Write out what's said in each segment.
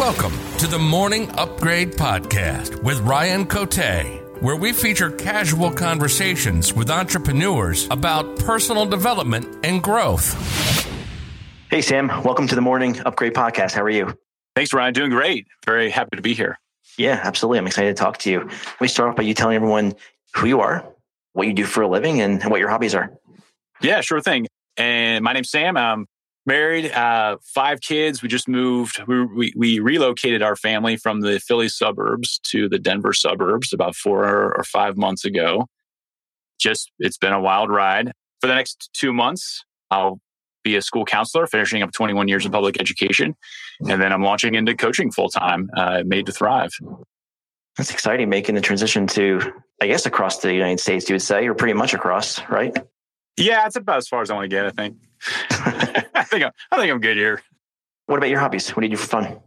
Welcome to the Morning Upgrade Podcast with Ryan Cote, where we feature casual conversations with entrepreneurs about personal development and growth. Hey, Sam. Welcome to the Morning Upgrade Podcast. How are you? Thanks, Ryan. Doing great. Very happy to be here. Yeah, absolutely. I'm excited to talk to you. Let me start off by you telling everyone who you are, what you do for a living, and what your hobbies are. Yeah, sure thing. And my name's Sam. I'm married, uh, five kids. We just moved. We, we, we, relocated our family from the Philly suburbs to the Denver suburbs about four or five months ago. Just, it's been a wild ride. For the next two months, I'll be a school counselor, finishing up 21 years of public education. And then I'm launching into coaching full time, uh, Made to Thrive. That's exciting, making the transition to, I guess, across the United States, you would say, or pretty much across, right? Yeah, it's about as far as I want to get, I think. I think I'm, I think I'm good here. What about your hobbies? What do you do for fun?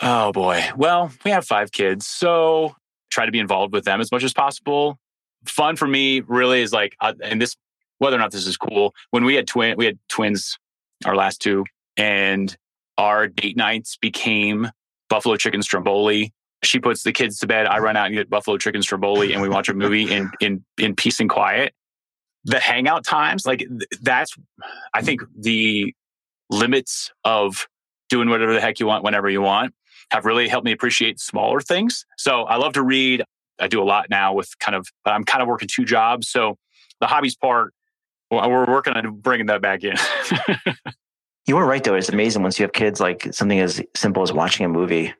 Oh boy. Well, we have five kids, so try to be involved with them as much as possible. Fun for me really is like, uh, and this, whether or not this is cool. When we had twin, we had twins, our last two, and our date nights became buffalo chicken stromboli. She puts the kids to bed. I run out and get buffalo chicken stromboli, and we watch a movie in in in peace and quiet the hangout times, like that's, I think the limits of doing whatever the heck you want whenever you want have really helped me appreciate smaller things. So I love to read. I do a lot now with kind of, I'm kind of working two jobs. So the hobbies part, we're working on bringing that back in. you were right, though. It's amazing once you have kids, like something as simple as watching a movie,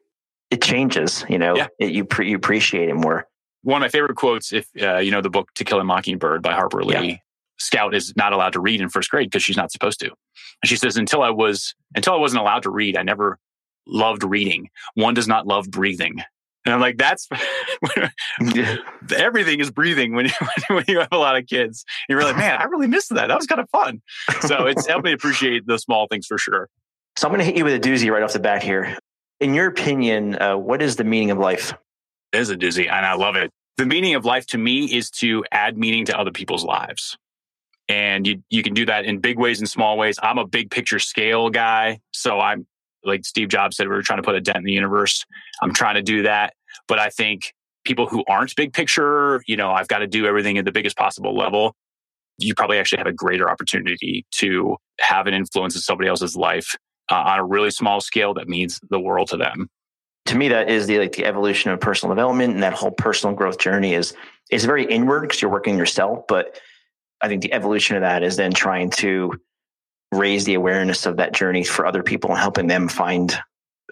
it changes, you know, yeah. it, you, pre- you appreciate it more one of my favorite quotes, if uh, you know the book To Kill a Mockingbird by Harper Lee, yeah. Scout is not allowed to read in first grade because she's not supposed to. And she says, until I was until I wasn't allowed to read, I never loved reading. One does not love breathing. And I'm like, that's everything is breathing when you when you have a lot of kids. You're like, man, I really missed that. That was kind of fun. So it's helped me appreciate the small things for sure. So I'm going to hit you with a doozy right off the bat here. In your opinion, uh, what is the meaning of life? is a doozy, and I love it. The meaning of life to me is to add meaning to other people's lives. And you, you can do that in big ways and small ways. I'm a big picture scale guy. So I'm like Steve Jobs said, we are trying to put a dent in the universe. I'm trying to do that. But I think people who aren't big picture, you know, I've got to do everything at the biggest possible level. You probably actually have a greater opportunity to have an influence in somebody else's life uh, on a really small scale that means the world to them to me that is the like the evolution of personal development and that whole personal growth journey is is very inward because you're working yourself. But i think the evolution of that is then trying to raise the awareness of that journey for other people and helping them find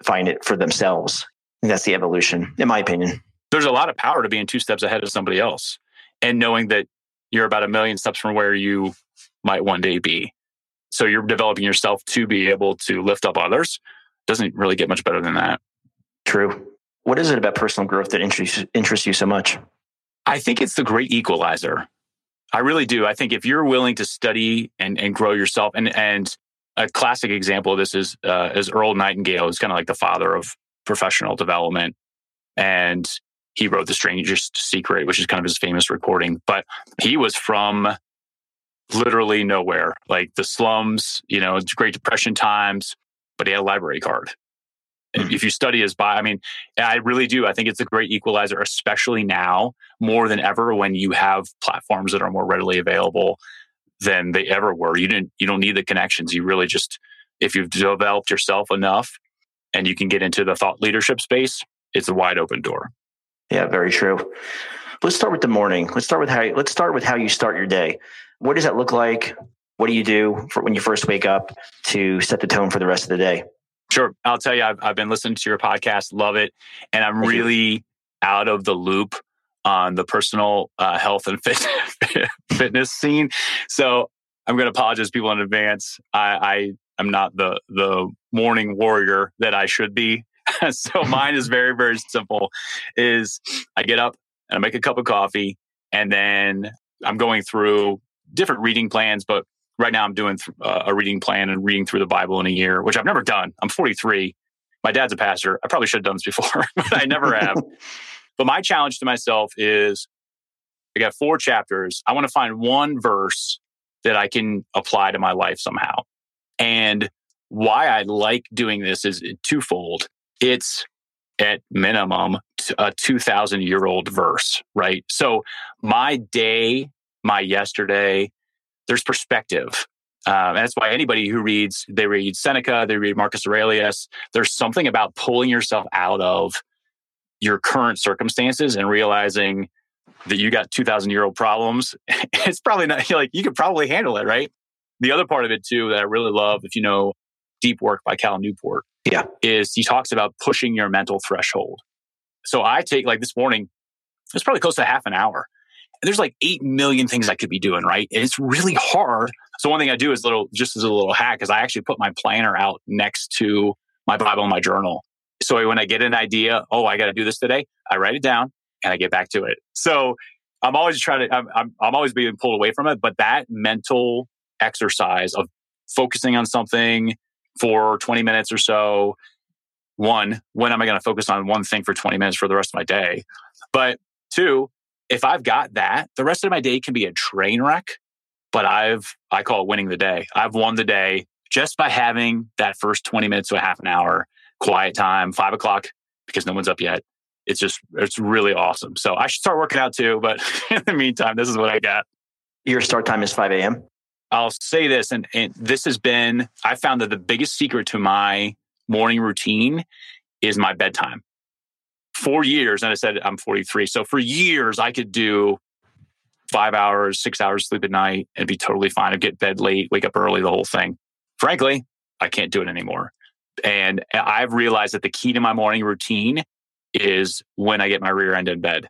find it for themselves. That's the evolution in my opinion. There's a lot of power to being two steps ahead of somebody else and knowing that you're about a million steps from where you might one day be. So you're developing yourself to be able to lift up others. Doesn't really get much better than that True. What is it about personal growth that interests, interests you so much? I think it's the great equalizer. I really do. I think if you're willing to study and, and grow yourself, and and a classic example of this is uh, is Earl Nightingale, who's kind of like the father of professional development, and he wrote The Strangest Secret, which is kind of his famous recording. But he was from literally nowhere, like the slums, you know, Great Depression times, but he had a library card. If you study his bio, I mean, I really do. I think it's a great equalizer, especially now more than ever when you have platforms that are more readily available than they ever were. You didn't, you don't need the connections. You really just, if you've developed yourself enough and you can get into the thought leadership space, it's a wide open door. Yeah, very true. Let's start with the morning. Let's start with how. you, Let's start with how you start your day. What does that look like? What do you do for when you first wake up to set the tone for the rest of the day? Sure. I'll tell you, I've, I've been listening to your podcast, love it. And I'm Thank really you. out of the loop on the personal uh, health and fit, fitness scene. So I'm going to apologize people in advance. I, I am not the, the morning warrior that I should be. so mine is very, very simple is I get up and I make a cup of coffee and then I'm going through different reading plans, but right now I'm doing uh, a reading plan and reading through the Bible in a year, which I've never done. I'm 43. My dad's a pastor. I probably should have done this before, but I never have. but my challenge to myself is I got four chapters. I want to find one verse that I can apply to my life somehow. And why I like doing this is twofold. it's at minimum a 2000 year old verse, right? So my day, my yesterday, there's perspective. Um, and that's why anybody who reads, they read Seneca, they read Marcus Aurelius. There's something about pulling yourself out of your current circumstances and realizing that you got 2000 year old problems. it's probably not like you could probably handle it, right? The other part of it too that I really love, if you know Deep Work by Cal Newport, yeah, is he talks about pushing your mental threshold. So I take like this morning, it's probably close to half an hour. There's like 8 million things I could be doing, right? And it's really hard. So one thing I do is little, just as a little hack, is I actually put my planner out next to my Bible and my journal. So when I get an idea, oh, I got to do this today, I write it down and I get back to it. So I'm always trying to, I'm, I'm, I'm always being pulled away from it. But that mental exercise of focusing on something for 20 minutes or so, one, when am I going to focus on one thing for 20 minutes for the rest of my day? But two, if I've got that, the rest of my day can be a train wreck, but I've, I call it winning the day. I've won the day just by having that first 20 minutes to a half an hour quiet time, five o'clock, because no one's up yet. It's just, it's really awesome. So I should start working out too. But in the meantime, this is what I got. Your start time is 5 a.m. I'll say this, and, and this has been, I found that the biggest secret to my morning routine is my bedtime. For years, and I said I'm 43. So for years, I could do five hours, six hours sleep at night and be totally fine. I'd get bed late, wake up early, the whole thing. Frankly, I can't do it anymore. And I've realized that the key to my morning routine is when I get my rear end in bed.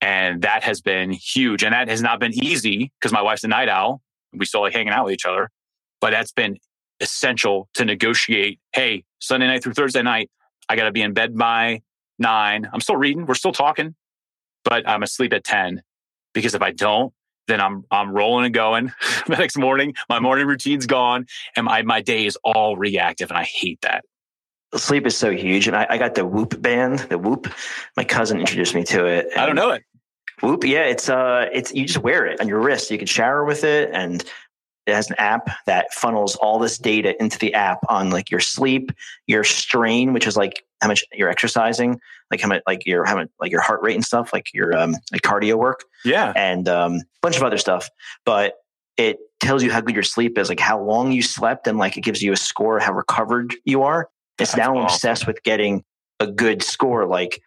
And that has been huge. And that has not been easy because my wife's a night owl. We still like hanging out with each other. But that's been essential to negotiate. Hey, Sunday night through Thursday night, I got to be in bed by nine. I'm still reading. We're still talking, but I'm asleep at 10 because if I don't, then I'm I'm rolling and going. the next morning, my morning routine's gone, and my my day is all reactive, and I hate that. Sleep is so huge, and I, I got the Whoop band. The Whoop, my cousin introduced me to it. I don't know it. Whoop, yeah, it's uh, it's you just wear it on your wrist. You can shower with it, and it has an app that funnels all this data into the app on like your sleep, your strain, which is like how much you're exercising, like how much like your how much like your heart rate and stuff, like your um like cardio work. Yeah. And um a bunch of other stuff. But it tells you how good your sleep is, like how long you slept, and like it gives you a score how recovered you are. It's That's now awesome. obsessed with getting a good score. Like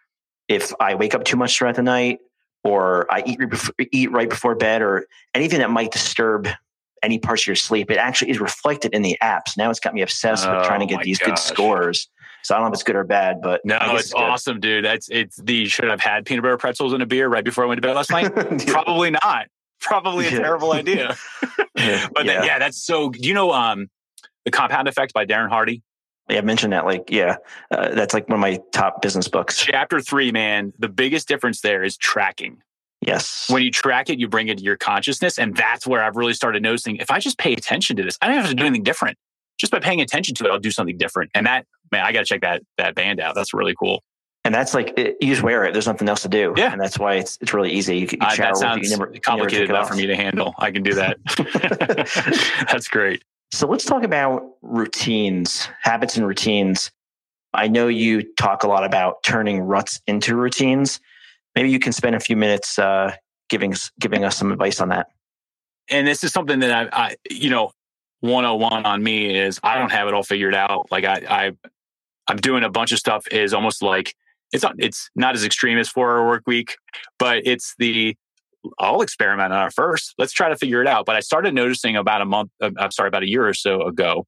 if I wake up too much throughout the night, or I eat eat right before bed, or anything that might disturb any parts of your sleep, it actually is reflected in the apps. Now it's got me obsessed oh, with trying to get these gosh. good scores. So I don't know if it's good or bad, but no, it's, it's awesome, dude. That's it's the should have had peanut butter pretzels and a beer right before I went to bed last night. Probably not. Probably a yeah. terrible idea. but yeah. Then, yeah, that's so. Do you know um the Compound Effect by Darren Hardy? Yeah, I mentioned that. Like, yeah, uh, that's like one of my top business books. Chapter three, man. The biggest difference there is tracking. Yes. When you track it, you bring it to your consciousness. And that's where I've really started noticing if I just pay attention to this, I don't have to do anything different. Just by paying attention to it, I'll do something different. And that, man, I got to check that, that band out. That's really cool. And that's like, it, you just wear it. There's nothing else to do. Yeah. And that's why it's, it's really easy. You, you uh, that sounds never, complicated enough for me to handle. I can do that. that's great. So let's talk about routines, habits and routines. I know you talk a lot about turning ruts into routines maybe you can spend a few minutes uh, giving giving us some advice on that. And this is something that I, I, you know, 101 on me is I don't have it all figured out. Like I, I, I'm doing a bunch of stuff is almost like it's not, it's not as extreme as four hour work week, but it's the, I'll experiment on it first. Let's try to figure it out. But I started noticing about a month, uh, I'm sorry, about a year or so ago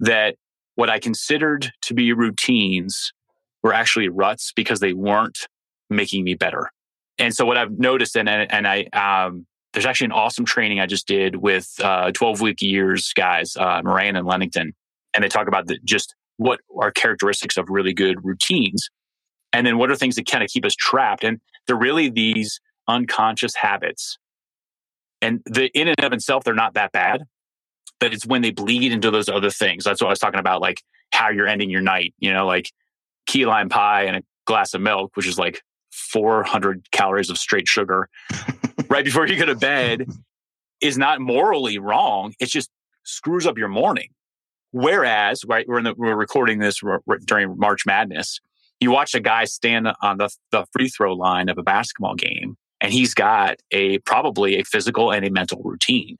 that what I considered to be routines were actually ruts because they weren't making me better. And so what I've noticed, and and I um, there's actually an awesome training I just did with uh, 12 week years guys, uh, Moran and Lennington, and they talk about the, just what are characteristics of really good routines, and then what are things that kind of keep us trapped, and they're really these unconscious habits, and the in and of itself they're not that bad, but it's when they bleed into those other things. That's what I was talking about, like how you're ending your night, you know, like key lime pie and a glass of milk, which is like 400 calories of straight sugar right before you go to bed is not morally wrong. It just screws up your morning. Whereas, right, we're, the, we're recording this during March Madness. you watch a guy stand on the, the free throw line of a basketball game and he's got a probably a physical and a mental routine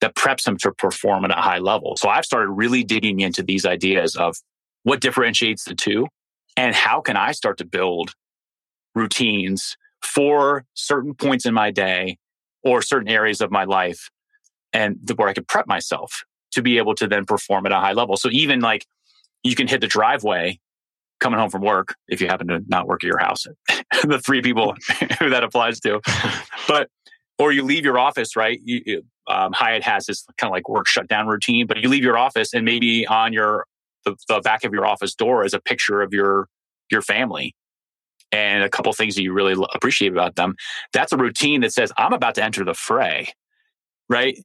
that preps him to perform at a high level. So I've started really digging into these ideas of what differentiates the two and how can I start to build routines for certain points in my day or certain areas of my life and the, where I could prep myself to be able to then perform at a high level. So even like you can hit the driveway coming home from work if you happen to not work at your house, the three people who that applies to. But or you leave your office, right? You, um, Hyatt has this kind of like work shutdown routine, but you leave your office and maybe on your the, the back of your office door is a picture of your your family and a couple things that you really appreciate about them. That's a routine that says I'm about to enter the fray, right?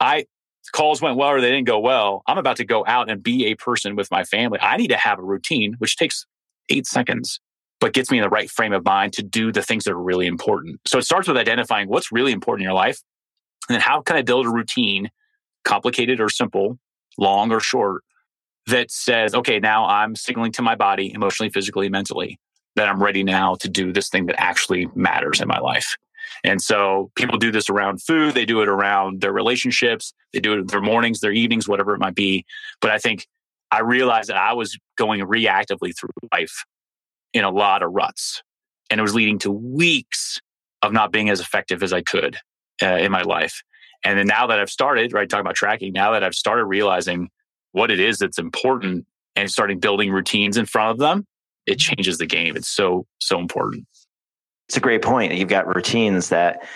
I calls went well or they didn't go well. I'm about to go out and be a person with my family. I need to have a routine, which takes eight seconds, but gets me in the right frame of mind to do the things that are really important. So it starts with identifying what's really important in your life. And then how can I build a routine, complicated or simple, long or short, that says, okay, now I'm signaling to my body emotionally, physically, mentally that I'm ready now to do this thing that actually matters in my life. And so people do this around food, they do it around their relationships, they do it in their mornings, their evenings, whatever it might be. But I think I realized that I was going reactively through life in a lot of ruts. And it was leading to weeks of not being as effective as I could uh, in my life. And then now that I've started, right, talking about tracking, now that I've started realizing what it is that's important and starting building routines in front of them, it changes the game. It's so, so important. It's a great point. You've got routines that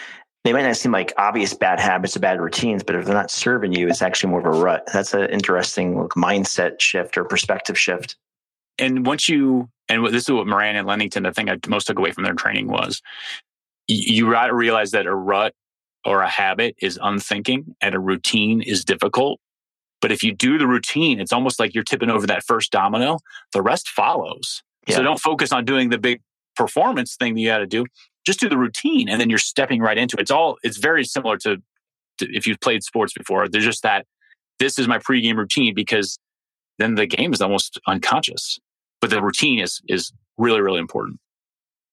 they might not seem like obvious bad habits or bad routines, but if they're not serving you, it's actually more of a rut. That's an interesting like, mindset shift or perspective shift. And once you, and this is what Moran and Lennington, the thing I most took away from their training was you, you realize that a rut or a habit is unthinking and a routine is difficult. But if you do the routine, it's almost like you're tipping over that first domino, the rest follows. Yeah. So don't focus on doing the big performance thing that you got to do. Just do the routine and then you're stepping right into it. It's all, it's very similar to, to if you've played sports before. There's just that this is my pregame routine because then the game is almost unconscious. But the routine is is really, really important.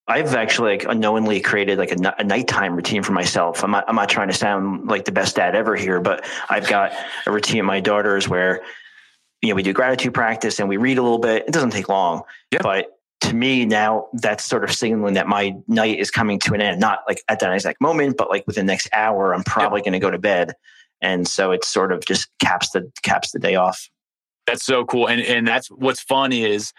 I've actually like unknowingly created like a, a nighttime routine for myself. I'm not, I'm not trying to sound like the best dad ever here, but I've got a routine of my daughters where, you know, we do gratitude practice and we read a little bit. It doesn't take long, yeah. but to me now that's sort of signaling that my night is coming to an end, not like at that exact moment, but like within the next hour, I'm probably yeah. going to go to bed. And so it sort of just caps the, caps the day off. That's so cool. And, and that's what's fun is,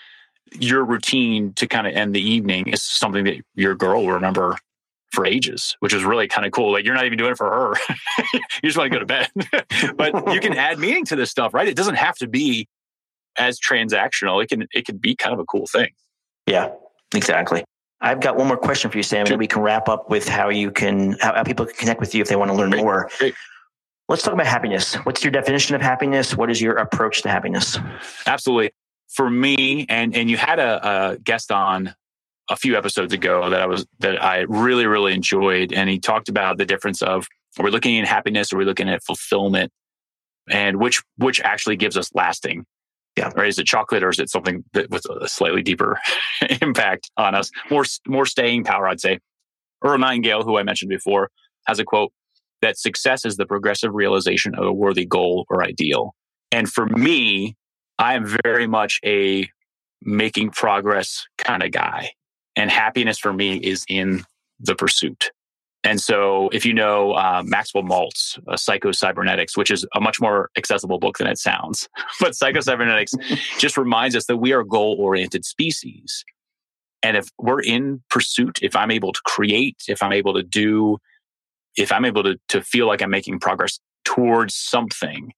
your routine to kind of end the evening is something that your girl will remember for ages, which is really kind of cool. Like you're not even doing it for her. you just want to go to bed. but you can add meaning to this stuff, right? It doesn't have to be as transactional. It can it can be kind of a cool thing. Yeah, exactly. I've got one more question for you, Sam, sure. and we can wrap up with how you can how, how, people can connect with you if they want to learn Great. more. Great. Let's talk about happiness. What's your definition of happiness? What is your approach to happiness? Absolutely for me, and and you had a, a guest on a few episodes ago that I was that I really really enjoyed, and he talked about the difference of are we looking at happiness, or are we looking at fulfillment, and which which actually gives us lasting. Yeah. Right? Is it chocolate or is it something that with a slightly deeper impact on us? More more staying power, I'd say. Earl Nightingale, who I mentioned before, has a quote that success is the progressive realization of a worthy goal or ideal. And for me, I am very much a making progress kind of guy. And happiness for me is in the pursuit. And so, if you know uh, Maxwell Maltz, uh, Psycho-Cybernetics, which is a much more accessible book than it sounds, but Psycho-Cybernetics just reminds us that we are goal oriented species. And if we're in pursuit, if I'm able to create, if I'm able to do, if I'm able to, to feel like I'm making progress towards something,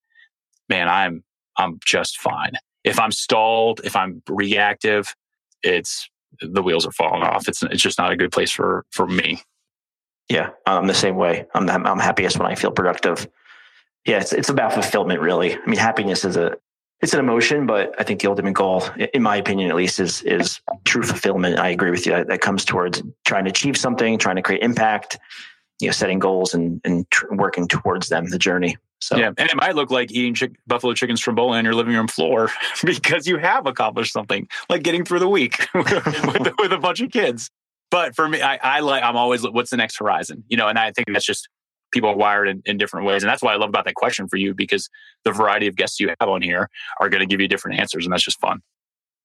man, I'm I'm just fine. If I'm stalled, if I'm reactive, it's the wheels are falling off. It's it's just not a good place for for me. Yeah, I'm the same way. I'm I'm happiest when I feel productive. Yeah, it's it's about fulfillment, really. I mean, happiness is a it's an emotion, but I think the ultimate goal, in my opinion, at least, is is true fulfillment. I agree with you. That, that comes towards trying to achieve something, trying to create impact, you know, setting goals and and tr- working towards them. The journey. So yeah, and it might look like eating chick- buffalo chicken stromboli on your living room floor because you have accomplished something, like getting through the week with, with, a bunch of kids. But for me, I, I like I'm always what's the next horizon, you know, and I think that's just people are wired in, in different ways, and that's why I love about that question for you because the variety of guests you have on here are going to give you different answers, and that's just fun.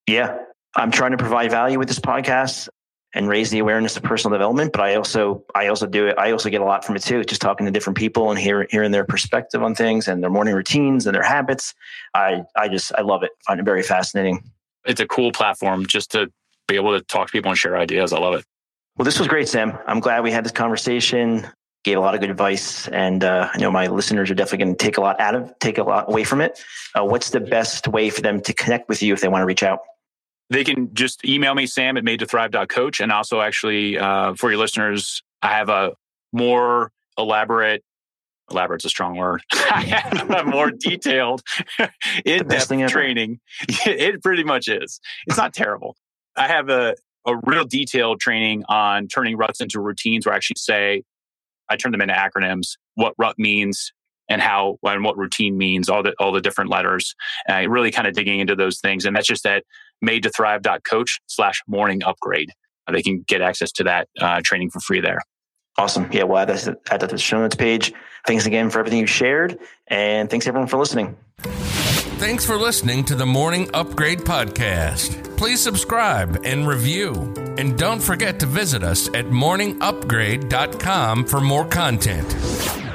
Yeah, I'm trying to provide value with this podcast and raise the awareness of personal development. But I also I also do it. I also get a lot from it too. Just talking to different people and hear, hearing their perspective on things and their morning routines and their habits. I I just I love it. find it very fascinating. It's a cool platform just to be able to talk to people and share ideas. I love it. Well, this was great, Sam. I'm glad we had this conversation. Gave a lot of good advice, and uh, I know my listeners are definitely going to take a lot out of, take a lot away from it. Uh, what's the best way for them to connect with you if they want to reach out? They can just email me, sam at made to thrive.coach. And also, actually, uh, for your listeners, I have a more elaborate, elaborate's a strong word, I have a more detailed, in depth training. it pretty much is. It's not terrible. I have a, a real detailed training on turning ruts into routines where I actually say, I turn them into acronyms, what rut means, and how and what routine means, all the all the different letters, uh, really kind of digging into those things. And that's just at made to thrive.coach slash morning upgrade. Uh, they can get access to that uh, training for free there. Awesome. Yeah, we'll add that, add that to the show notes page. Thanks again for everything you shared. And thanks everyone for listening. Thanks for listening to the Morning Upgrade Podcast. Please subscribe and review. And don't forget to visit us at morningupgrade.com for more content.